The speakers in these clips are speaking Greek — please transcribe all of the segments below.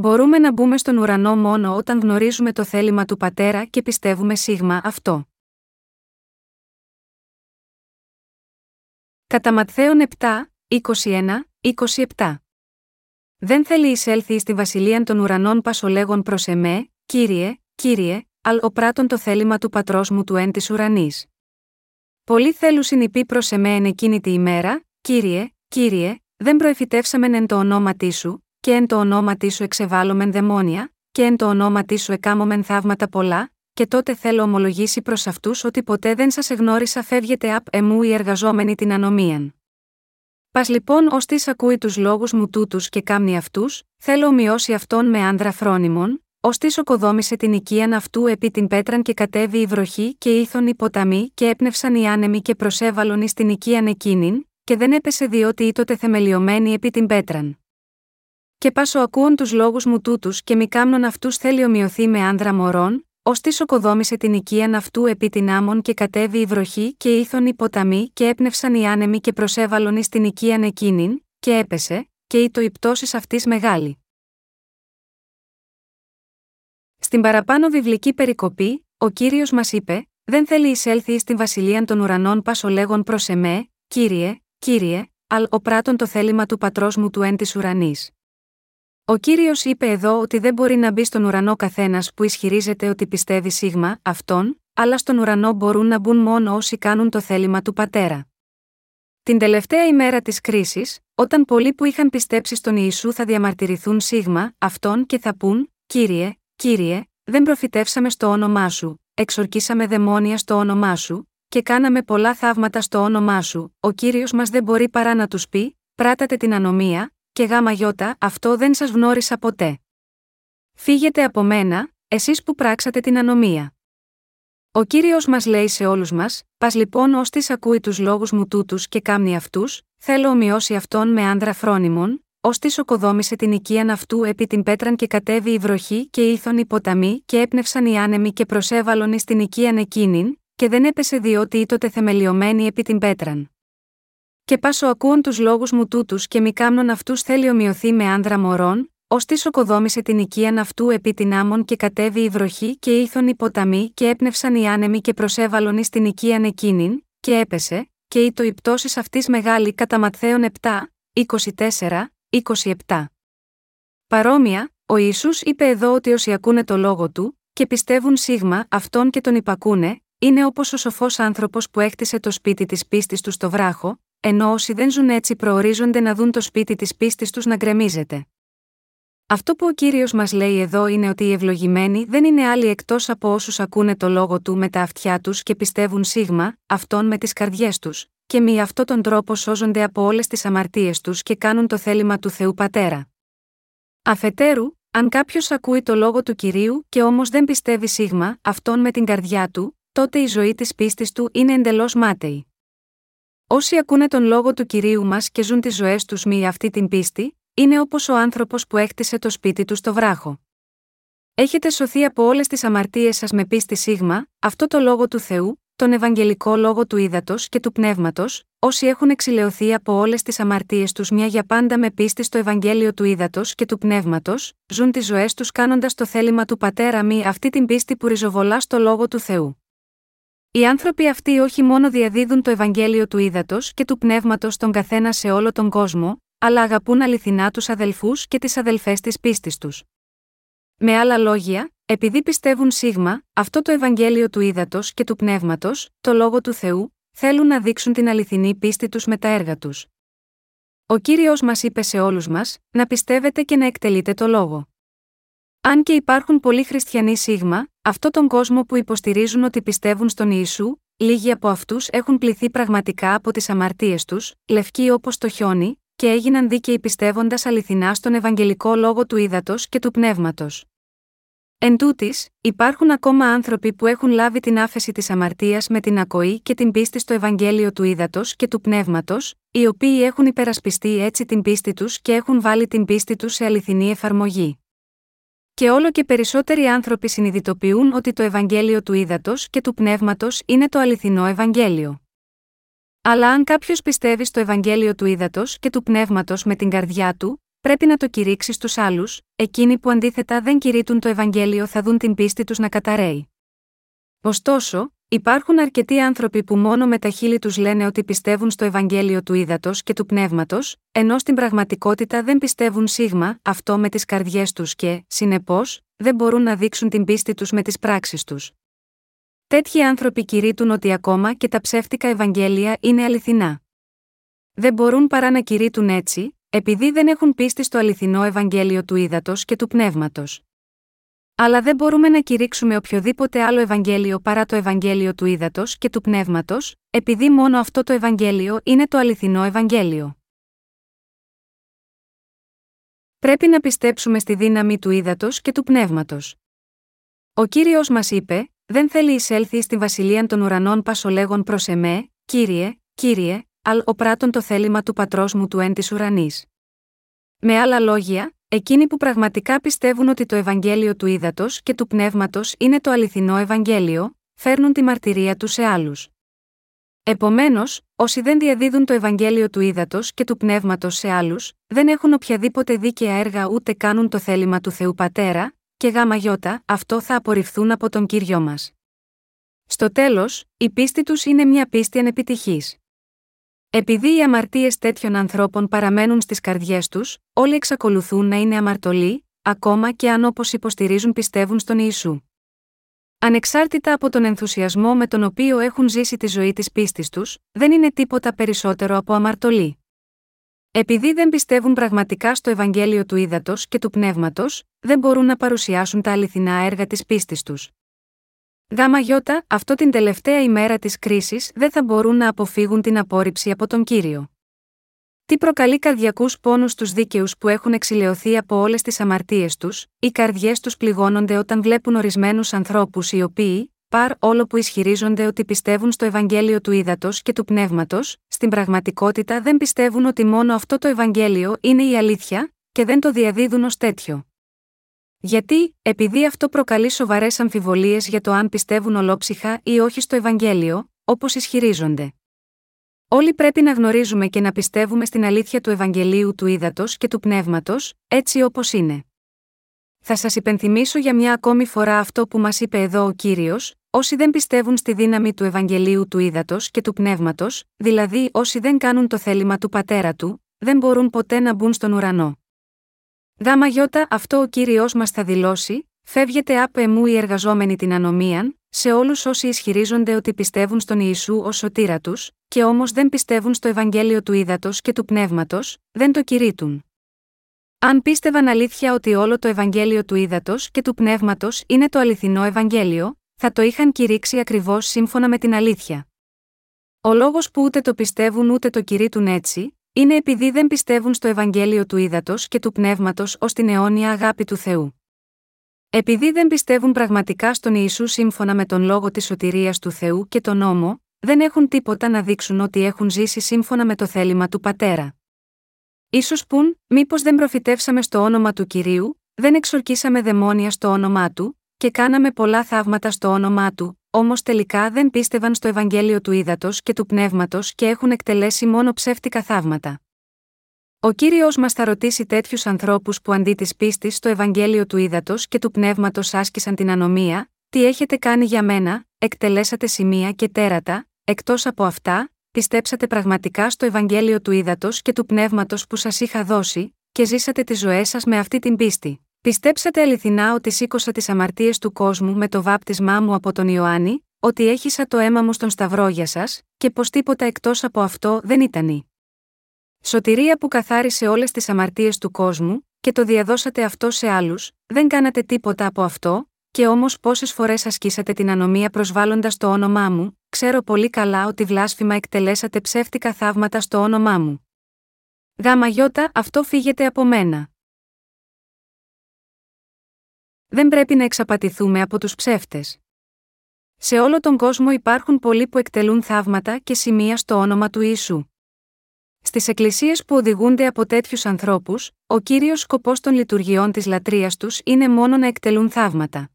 Μπορούμε να μπούμε στον ουρανό μόνο όταν γνωρίζουμε το θέλημα του Πατέρα και πιστεύουμε σίγμα αυτό. Κατά Ματθαίον 7, 21, 27. Δεν θέλει εισέλθει στη βασιλεία των ουρανών πασολέγων προς εμέ, κύριε, κύριε, αλ ο πράτον το θέλημα του πατρός μου του εν της ουρανής. Πολλοί θέλουν συνειπεί προς εμέ εν εκείνη τη ημέρα, κύριε, κύριε, δεν προεφητεύσαμεν εν το ονόματί σου, και εν το ονόματί σου εξεβάλλομεν δαιμόνια, και εν το ονόματί σου εκάμωμεν θαύματα πολλά, και τότε θέλω ομολογήσει προς αυτούς ότι ποτέ δεν σας εγνώρισα φεύγετε απ' εμού οι εργαζόμενοι την ανομίαν. Πας λοιπόν ως τη ακούει τους λόγους μου τούτους και κάμνει αυτούς, θέλω ομοιώσει αυτόν με άνδρα φρόνιμον, ως τη οκοδόμησε την οικίαν αυτού επί την πέτραν και κατέβει η βροχή και ήθον οι ποταμοί και έπνευσαν οι άνεμοι και προσέβαλον εις την οικίαν εκείνην, και δεν έπεσε διότι ήτοτε θεμελιωμένη επί την πέτραν. Και πάσο ακούων τους λόγους μου τούτους και μη κάμνων αυτούς θέλει ομοιωθεί με άνδρα μωρών, ως τη οκοδόμησε την οικίαν αυτού επί την άμμον και κατέβει η βροχή και ήθον οι ποταμοί και έπνευσαν οι άνεμοι και προσέβαλον εις την οικίαν εκείνην, και έπεσε, και ήτο η πτώση αυτής μεγάλη. Στην παραπάνω βιβλική περικοπή, ο κύριος μας είπε: Δεν θέλει εισέλθει στην βασιλεία των ουρανών πασολέγων προς εμέ, κύριε, κύριε, αλ ο πράτον το θέλημα του πατρός μου του εν της ουρανής. Ο κύριος είπε εδώ ότι δεν μπορεί να μπει στον ουρανό καθένας που ισχυρίζεται ότι πιστεύει σίγμα, αυτόν, αλλά στον ουρανό μπορούν να μπουν μόνο όσοι κάνουν το θέλημα του πατέρα. Την τελευταία ημέρα της κρίσης, όταν πολλοί που είχαν πιστέψει στον Ιησού θα διαμαρτυρηθούν σίγμα, αυτόν και θα πούν: Κύριε, κύριε, δεν προφητεύσαμε στο όνομά σου, εξορκίσαμε δαιμόνια στο όνομά σου, και κάναμε πολλά θαύματα στο όνομά σου, ο κύριος μας δεν μπορεί παρά να τους πει: Πράτατε την ανομία, και γάμα γιώτα, αυτό δεν σας γνώρισα ποτέ. Φύγετε από μένα, εσείς που πράξατε την ανομία. Ο κύριος μας λέει σε όλους μας: Πας λοιπόν ως τη ακούει τους λόγους μου τούτους και κάμνει αυτούς, θέλω ομοιώσει αυτόν με άνδρα φρόνιμον, ως τη οκοδόμησε την οικίαν αυτού επί την πέτραν και κατέβει η βροχή και ήθον οι ποταμοί και έπνευσαν οι άνεμοι και προσέβαλον εις την οικίαν εκείνην, και δεν έπεσε διότι ήτοτε θεμελιωμένη επί την πέτραν. Και πάσο ακούων τους λόγους μου τούτους και μη κάμνων αυτούς θέλει ομοιωθεί με άνδρα μωρών, ως τη οκοδόμησε την οικίαν αυτού επί την άμμον και κατέβει η βροχή και ήθον οι ποταμοί και έπνευσαν οι άνεμοι και προσέβαλον εις την οικίαν εκείνην, και έπεσε, και ήτο η πτώσης αυτής μεγάλη κατά Ματθαίων 7, 24, 27. Παρόμοια, ο Ισού είπε εδώ ότι όσοι ακούνε το λόγο του, και πιστεύουν σίγμα αυτόν και τον υπακούνε, είναι όπως ο σοφός άνθρωπος που έκτισε το σπίτι της πίστης του στο βράχο, ενώ όσοι δεν ζουν έτσι προορίζονται να δουν το σπίτι της πίστης τους να γκρεμίζεται. Αυτό που ο κύριος μας λέει εδώ είναι ότι οι ευλογημένοι δεν είναι άλλοι εκτός από όσους ακούνε το λόγο του με τα αυτιά τους και πιστεύουν σίγμα, αυτόν με τις καρδιές τους, και με αυτόν τον τρόπο σώζονται από όλες τις αμαρτίες τους και κάνουν το θέλημα του Θεού Πατέρα. Αφετέρου, αν κάποιος ακούει το λόγο του κυρίου και όμως δεν πιστεύει σίγμα, αυτόν με την καρδιά του, τότε η ζωή της πίστης του είναι εντελώς μάταιη. Όσοι ακούνε τον λόγο του κυρίου μας και ζουν τις ζωές τους με αυτή την πίστη, είναι όπως ο άνθρωπος που έκτισε το σπίτι του στο βράχο. Έχετε σωθεί από όλες τις αμαρτίες σας με πίστη σίγμα, αυτό το λόγο του Θεού, τον Ευαγγελικό λόγο του ύδατος και του πνεύματος, όσοι έχουν εξηλαιωθεί από όλες τις αμαρτίες τους μια για πάντα με πίστη στο Ευαγγέλιο του ύδατος και του πνεύματος, ζουν τις ζωές τους κάνοντας το θέλημα του πατέρα μη αυτή την πίστη που ριζοβολά στο λόγο του Θεού. Οι άνθρωποι αυτοί όχι μόνο διαδίδουν το Ευαγγέλιο του ύδατο και του πνεύματος στον καθένα σε όλο τον κόσμο, αλλά αγαπούν αληθινά τους αδελφούς και τις αδελφές της πίστης τους. Με άλλα λόγια, επειδή πιστεύουν σίγμα, αυτό το Ευαγγέλιο του ύδατο και του πνεύματος, το λόγο του Θεού, θέλουν να δείξουν την αληθινή πίστη τους με τα έργα τους. Ο κύριος μας είπε σε όλους μας, να πιστεύετε και να εκτελείτε το λόγο. Αν και υπάρχουν πολλοί χριστιανοί σίγμα, αυτό τον κόσμο που υποστηρίζουν ότι πιστεύουν στον Ιησού, λίγοι από αυτούς έχουν πληθεί πραγματικά από τις αμαρτίες τους, λευκοί όπως το χιόνι, και έγιναν δίκαιοι πιστεύοντας αληθινά στον Ευαγγελικό λόγο του ύδατο και του πνεύματος. Εν τούτης, υπάρχουν ακόμα άνθρωποι που έχουν λάβει την άφεση της αμαρτίας με την ακοή και την πίστη στο Ευαγγέλιο του ύδατο και του πνεύματος, οι οποίοι έχουν υπερασπιστεί έτσι την πίστη τους και έχουν βάλει την πίστη τους σε αληθινή εφαρμογή. Και όλο και περισσότεροι άνθρωποι συνειδητοποιούν ότι το Ευαγγέλιο του ύδατο και του πνεύματος είναι το αληθινό Ευαγγέλιο. Αλλά αν κάποιος πιστεύει στο Ευαγγέλιο του ύδατο και του πνεύματος με την καρδιά του, πρέπει να το κηρύξει στους άλλους, εκείνοι που αντίθετα δεν κηρύττουν το Ευαγγέλιο θα δουν την πίστη τους να καταραίει. Ωστόσο, υπάρχουν αρκετοί άνθρωποι που μόνο με τα χείλη τους λένε ότι πιστεύουν στο Ευαγγέλιο του ύδατο και του πνεύματος, ενώ στην πραγματικότητα δεν πιστεύουν σίγμα αυτό με τις καρδιές τους και, συνεπώς, δεν μπορούν να δείξουν την πίστη τους με τις πράξεις τους. Τέτοιοι άνθρωποι κηρύττουν ότι ακόμα και τα ψεύτικα Ευαγγέλια είναι αληθινά. Δεν μπορούν παρά να κηρύττουν έτσι, επειδή δεν έχουν πίστη στο αληθινό Ευαγγέλιο του ύδατο και του πνεύματος. Αλλά δεν μπορούμε να κηρύξουμε οποιοδήποτε άλλο Ευαγγέλιο παρά το Ευαγγέλιο του ύδατο και του πνεύματος, επειδή μόνο αυτό το Ευαγγέλιο είναι το αληθινό Ευαγγέλιο. Πρέπει να πιστέψουμε στη δύναμη του ύδατο και του πνεύματος. Ο κύριος μας είπε: Δεν θέλει εισέλθει στη βασιλεία των ουρανών πασολέγων προς εμέ, κύριε, κύριε, αλ ο πράτων το θέλημα του πατρός μου του εν της ουρανής. Με άλλα λόγια, εκείνοι που πραγματικά πιστεύουν ότι το Ευαγγέλιο του ύδατο και του πνεύματος είναι το αληθινό Ευαγγέλιο, φέρνουν τη μαρτυρία τους σε άλλους. Επομένως, όσοι δεν διαδίδουν το Ευαγγέλιο του ύδατο και του πνεύματος σε άλλους, δεν έχουν οποιαδήποτε δίκαια έργα ούτε κάνουν το θέλημα του Θεού Πατέρα, και γάμα γιώτα, αυτό θα απορριφθούν από τον κύριο μας. Στο τέλος, η πίστη τους είναι μια πίστη ανεπιτυχής. Επειδή οι αμαρτίες τέτοιων ανθρώπων παραμένουν στις καρδιές τους, όλοι εξακολουθούν να είναι αμαρτωλοί, ακόμα και αν όπως υποστηρίζουν πιστεύουν στον Ιησού. Ανεξάρτητα από τον ενθουσιασμό με τον οποίο έχουν ζήσει τη ζωή της πίστης τους, δεν είναι τίποτα περισσότερο από αμαρτωλοί. Επειδή δεν πιστεύουν πραγματικά στο Ευαγγέλιο του Ήδατος και του Πνεύματος, δεν μπορούν να παρουσιάσουν τα αληθινά έργα της πίστης τους. Γάμα γιώτα, αυτό την τελευταία ημέρα της κρίσης δεν θα μπορούν να αποφύγουν την απόρριψη από τον κύριο. Τι προκαλεί καρδιακούς πόνους στους δίκαιους που έχουν εξηλαιωθεί από όλες τις αμαρτίες τους, οι καρδιές τους πληγώνονται όταν βλέπουν ορισμένους ανθρώπους οι οποίοι, παρ όλο που ισχυρίζονται ότι πιστεύουν στο Ευαγγέλιο του ύδατο και του πνεύματος, στην πραγματικότητα δεν πιστεύουν ότι μόνο αυτό το Ευαγγέλιο είναι η αλήθεια, και δεν το διαδίδουν ως τέτοιο. Γιατί, επειδή αυτό προκαλεί σοβαρές αμφιβολίες για το αν πιστεύουν ολόψυχα ή όχι στο Ευαγγέλιο, όπως ισχυρίζονται. Όλοι πρέπει να γνωρίζουμε και να πιστεύουμε στην αλήθεια του Ευαγγελίου του Ήδατος και του Πνεύματος, έτσι όπως είναι. Θα σας υπενθυμίσω για μια ακόμη φορά αυτό που μας είπε εδώ ο κύριος: Όσοι δεν πιστεύουν στη δύναμη του Ευαγγελίου του Ήδατος και του Πνεύματος, δηλαδή όσοι δεν κάνουν το θέλημα του πατέρα του, δεν μπορούν ποτέ να μπουν στον ουρανό. Δάμα γιώτα αυτό ο κύριος μας θα δηλώσει, φεύγετε απ' εμού οι εργαζόμενοι την ανομίαν, σε όλους όσοι ισχυρίζονται ότι πιστεύουν στον Ιησού ως σωτήρα τους, και όμως δεν πιστεύουν στο Ευαγγέλιο του ύδατο και του πνεύματος, δεν το κηρύττουν. Αν πίστευαν αλήθεια ότι όλο το Ευαγγέλιο του ύδατο και του πνεύματος είναι το αληθινό Ευαγγέλιο, θα το είχαν κηρύξει ακριβώς σύμφωνα με την αλήθεια. Ο λόγος που ούτε το πιστεύουν ούτε το κηρύττουν έτσι, είναι επειδή δεν πιστεύουν στο Ευαγγέλιο του ύδατο και του πνεύματος ως την αιώνια αγάπη του Θεού. Επειδή δεν πιστεύουν πραγματικά στον Ιησού σύμφωνα με τον λόγο της σωτηρίας του Θεού και τον νόμο, δεν έχουν τίποτα να δείξουν ότι έχουν ζήσει σύμφωνα με το θέλημα του Πατέρα. Ίσως πουν, μήπως δεν προφητεύσαμε στο όνομα του κυρίου, δεν εξορκίσαμε δαιμόνια στο όνομά του, και κάναμε πολλά θαύματα στο όνομά του, όμως τελικά δεν πίστευαν στο Ευαγγέλιο του ύδατο και του πνεύματος και έχουν εκτελέσει μόνο ψεύτικα θαύματα. Ο κύριος μας θα ρωτήσει τέτοιους ανθρώπους που αντί της πίστης στο Ευαγγέλιο του ύδατο και του πνεύματος άσκησαν την ανομία, τι έχετε κάνει για μένα, εκτελέσατε σημεία και τέρατα, εκτός από αυτά, πιστέψατε πραγματικά στο Ευαγγέλιο του ύδατο και του πνεύματος που σας είχα δώσει, και ζήσατε τις ζωές σας με αυτή την πίστη. Πιστέψατε αληθινά ότι σήκωσα τις αμαρτίες του κόσμου με το βάπτισμά μου από τον Ιωάννη, ότι έχισα το αίμα μου στον Σταυρό για σας, και πως τίποτα εκτός από αυτό δεν ήταν. Σωτηρία που καθάρισε όλες τις αμαρτίες του κόσμου, και το διαδώσατε αυτό σε άλλους, δεν κάνατε τίποτα από αυτό, και όμως πόσες φορές ασκήσατε την ανομία προσβάλλοντας το όνομά μου, ξέρω πολύ καλά ότι βλάσφημα εκτελέσατε ψεύτικα θαύματα στο όνομά μου. Γάμα γιώτα, αυτό φύγεται από μένα. Δεν πρέπει να εξαπατηθούμε από τους ψεύτες. Σε όλο τον κόσμο υπάρχουν πολλοί που εκτελούν θαύματα και σημεία στο όνομα του Ιησού. Στις εκκλησίες που οδηγούνται από τέτοιους ανθρώπους, ο κύριος σκοπός των λειτουργιών της λατρείας τους είναι μόνο να εκτελούν θαύματα.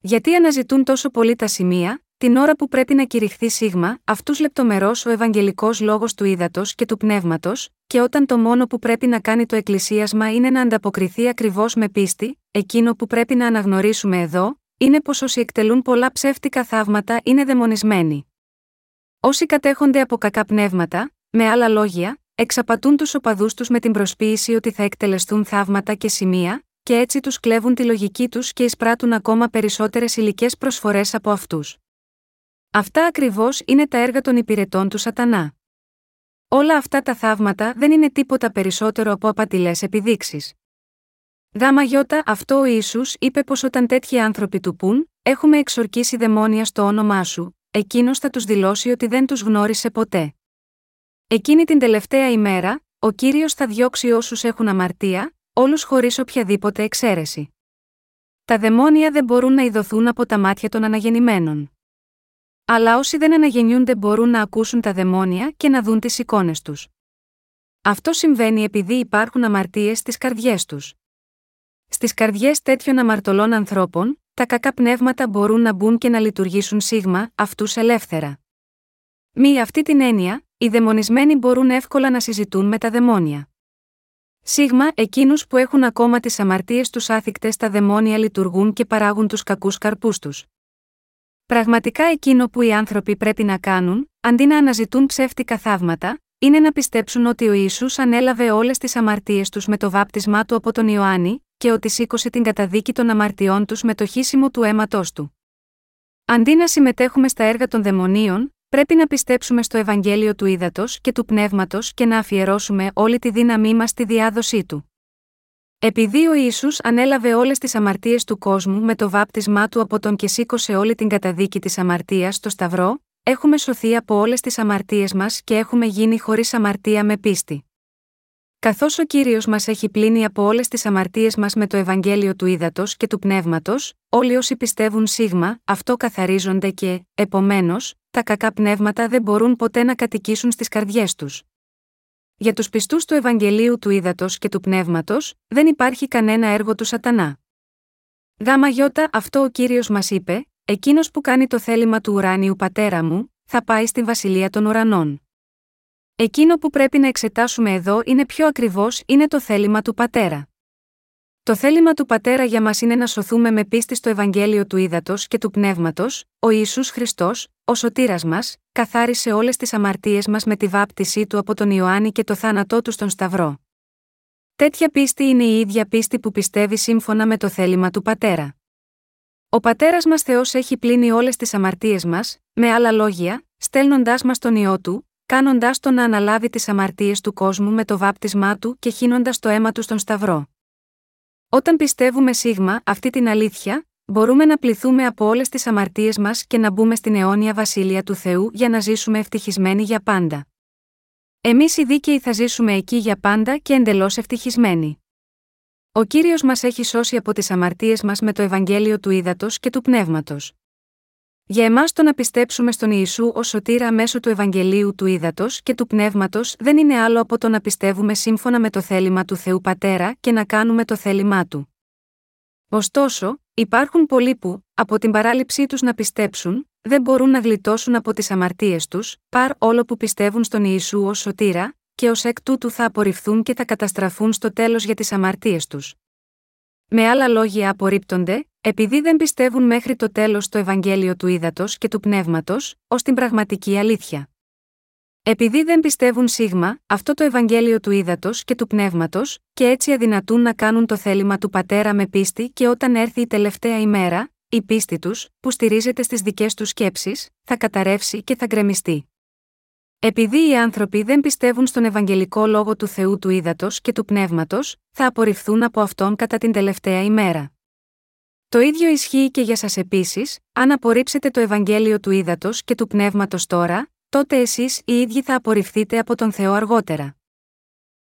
Γιατί αναζητούν τόσο πολύ τα σημεία, την ώρα που πρέπει να κηρυχθεί σίγμα, αυτούς λεπτομερό ο Ευαγγελικός λόγος του ύδατο και του πνεύματος, και όταν το μόνο που πρέπει να κάνει το εκκλησίασμα είναι να ανταποκριθεί ακριβώς με πίστη, εκείνο που πρέπει να αναγνωρίσουμε εδώ, είναι πως όσοι εκτελούν πολλά ψεύτικα θαύματα είναι δαιμονισμένοι. Όσοι κατέχονται από κακά πνεύματα, με άλλα λόγια, εξαπατούν τους οπαδούς τους με την προσποίηση ότι θα εκτελεστούν θαύματα και σημεία, και έτσι τους κλέβουν τη λογική τους και εισπράττουν ακόμα περισσότερες υλικές προσφορές από αυτούς. Αυτά ακριβώς είναι τα έργα των υπηρετών του Σατανά. Όλα αυτά τα θαύματα δεν είναι τίποτα περισσότερο από απατηλές επιδείξεις. Δάμα γιώτα αυτό ο Ιησούς είπε πως όταν τέτοιοι άνθρωποι του πουν, έχουμε εξορκίσει δαιμόνια στο όνομά σου, εκείνος θα τους δηλώσει ότι δεν τους γνώρισε ποτέ. Εκείνη την τελευταία ημέρα, ο κύριος θα διώξει όσους έχουν αμαρτία, όλους χωρίς οποιαδήποτε εξαίρεση. Τα δαιμόνια δεν μπορούν να ειδωθούν από τα μάτια των αναγεννημένων. Αλλά όσοι δεν αναγεννιούνται μπορούν να ακούσουν τα δαιμόνια και να δουν τις εικόνες τους. Αυτό συμβαίνει επειδή υπάρχουν αμαρτίες στις καρδιές τους. Στις καρδιές τέτοιων αμαρτωλών ανθρώπων, τα κακά πνεύματα μπορούν να μπουν και να λειτουργήσουν σίγμα, αυτούς ελεύθερα. Μη αυτή την έννοια, οι δαιμονισμένοι μπορούν εύκολα να συζητούν με τα δαιμόνια. Σίγμα, εκείνους που έχουν ακόμα τις αμαρτίες τους άθικτες τα δαιμόνια λειτουργούν και παράγουν τους κακούς καρπούς τους. Πραγματικά εκείνο που οι άνθρωποι πρέπει να κάνουν, αντί να αναζητούν ψεύτικα θαύματα, είναι να πιστέψουν ότι ο Ισού ανέλαβε όλες τις αμαρτίες τους με το βάπτισμά του από τον Ιωάννη, και ότι σήκωσε την καταδίκη των αμαρτιών τους με το χύσιμο του αίματό του. Αντί να συμμετέχουμε στα έργα των δαιμονίων, πρέπει να πιστέψουμε στο Ευαγγέλιο του Ήδατος και του Πνεύματος και να αφιερώσουμε όλη τη δύναμή μας στη διάδοσή του. Επειδή ο ίσου ανέλαβε όλες τις αμαρτίες του κόσμου με το βάπτισμά του από τον και σήκωσε όλη την καταδίκη της αμαρτίας στο Σταυρό, έχουμε σωθεί από όλες τις αμαρτίες μας και έχουμε γίνει χωρίς αμαρτία με πίστη. Καθώς ο κύριος μας έχει πλύνει από όλες τις αμαρτίες μας με το Ευαγγέλιο του Ήδατος και του Πνεύματος, όλοι όσοι πιστεύουν σίγμα, αυτό καθαρίζονται και, επομένως, τα κακά πνεύματα δεν μπορούν ποτέ να κατοικήσουν στις καρδιές τους. Για τους πιστούς του Ευαγγελίου του Ήδατος και του Πνεύματος, δεν υπάρχει κανένα έργο του Σατανά. Γάμα γιώτα αυτό ο κύριος μας είπε, Εκείνος που κάνει το θέλημα του ουράνιου πατέρα μου, θα πάει στη βασιλεία των ουρανών. Εκείνο που πρέπει να εξετάσουμε εδώ είναι πιο ακριβώς είναι το θέλημα του πατέρα. Το θέλημα του πατέρα για μας είναι να σωθούμε με πίστη στο Ευαγγέλιο του Ήδατος και του Πνεύματος, ο Ιησούς Χριστός, ο σωτήρας μας, καθάρισε όλες τις αμαρτίες μας με τη βάπτισή του από τον Ιωάννη και το θάνατό του στον Σταυρό. Τέτοια πίστη είναι η ίδια πίστη που πιστεύει σύμφωνα με το θέλημα του πατέρα. Ο πατέρας μας Θεός έχει πλύνει όλες τις αμαρτίες μας, με άλλα λόγια, στέλνοντάς μας τον ιό του, κάνοντάς τον να αναλάβει τις αμαρτίες του κόσμου με το βάπτισμά του και χύνοντας το αίμα του στον Σταυρό. Όταν πιστεύουμε σίγμα αυτή την αλήθεια, μπορούμε να πληθούμε από όλες τις αμαρτίες μας και να μπούμε στην αιώνια βασίλεια του Θεού για να ζήσουμε ευτυχισμένοι για πάντα. Εμείς οι δίκαιοι θα ζήσουμε εκεί για πάντα και εντελώς ευτυχισμένοι. Ο κύριος μας έχει σώσει από τις αμαρτίες μας με το Ευαγγέλιο του Ήδατος και του Πνεύματος. Για εμάς το να πιστέψουμε στον Ιησού ως σωτήρα μέσω του Ευαγγελίου του Ήδατος και του Πνεύματος δεν είναι άλλο από το να πιστεύουμε σύμφωνα με το θέλημα του Θεού Πατέρα και να κάνουμε το θέλημά του. Ωστόσο, υπάρχουν πολλοί που, από την παράληψή τους να πιστέψουν, δεν μπορούν να γλιτώσουν από τις αμαρτίες τους, παρ όλο που πιστεύουν στον Ιησού ως σωτήρα, και ως εκ τούτου θα απορριφθούν και θα καταστραφούν στο τέλος για τις αμαρτίες τους. Με άλλα λόγια απορρίπτονται, επειδή δεν πιστεύουν μέχρι το τέλος το Ευαγγέλιο του Ήδατος και του Πνεύματος, ως την πραγματική αλήθεια. Επειδή δεν πιστεύουν σίγμα, αυτό το Ευαγγέλιο του Ήδατος και του Πνεύματος, και έτσι αδυνατούν να κάνουν το θέλημα του Πατέρα με πίστη και όταν έρθει η τελευταία ημέρα, η πίστη τους, που στηρίζεται στις δικές τους σκέψεις, θα καταρρεύσει και θα γκρεμιστεί. Επειδή οι άνθρωποι δεν πιστεύουν στον Ευαγγελικό λόγο του Θεού του Ήδατος και του Πνεύματος, θα απορριφθούν από αυτόν κατά την τελευταία ημέρα. Το ίδιο ισχύει και για σας επίσης, αν απορρίψετε το Ευαγγέλιο του Ήδατος και του Πνεύματος τώρα, τότε εσείς οι ίδιοι θα απορριφθείτε από τον Θεό αργότερα.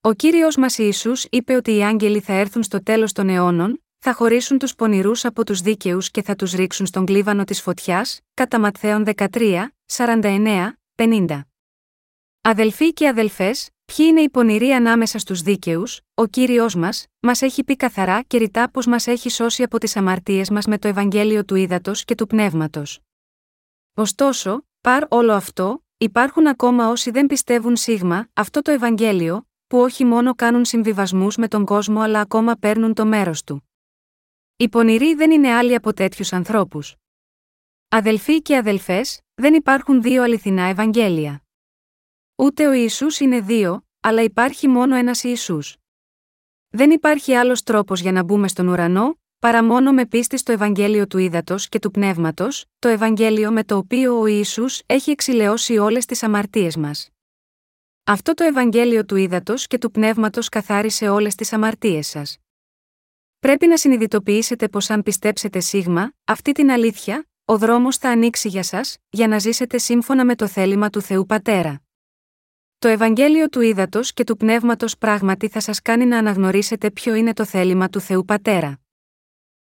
Ο κύριος μας Ισού είπε ότι οι άγγελοι θα έρθουν στο τέλος των αιώνων, θα χωρίσουν τους πονηρούς από τους δίκαιους και θα τους ρίξουν στον κλίβανο της φωτιάς, κατά Ματθαίων 13, 49, 50. Αδελφοί και αδελφές, ποιοι είναι οι πονηροί ανάμεσα στους δίκαιους, ο κύριος μας, μας έχει πει καθαρά και ρητά πως μας έχει σώσει από τις αμαρτίες μας με το Ευαγγέλιο του Ήδατος και του Πνεύματος. Ωστόσο, παρ όλο αυτό, υπάρχουν ακόμα όσοι δεν πιστεύουν σίγμα αυτό το Ευαγγέλιο, που όχι μόνο κάνουν συμβιβασμούς με τον κόσμο αλλά ακόμα παίρνουν το μέρος του. Οι πονηροί δεν είναι άλλοι από τέτοιους ανθρώπους. Αδελφοί και αδελφές, δεν υπάρχουν δύο αληθινά Ευαγγέλια. Ούτε ο Ιησούς είναι δύο, αλλά υπάρχει μόνο ένας Ιησούς. Δεν υπάρχει άλλος τρόπος για να μπούμε στον ουρανό, παρά μόνο με πίστη στο Ευαγγέλιο του Ήδατος και του Πνεύματος, το Ευαγγέλιο με το οποίο ο Ιησούς έχει εξηλαιώσει όλες τις αμαρτίες μας. Αυτό το Ευαγγέλιο του Ήδατος και του Πνεύματος καθάρισε όλες τις αμαρτίες σας. Πρέπει να συνειδητοποιήσετε πως αν πιστέψετε σίγμα, αυτή την αλήθεια, ο δρόμος θα ανοίξει για σας, για να ζήσετε σύμφωνα με το θέλημα του Θεού Πατέρα. Το Ευαγγέλιο του Ήδατος και του Πνεύματος πράγματι θα σας κάνει να αναγνωρίσετε ποιο είναι το θέλημα του Θεού Πατέρα.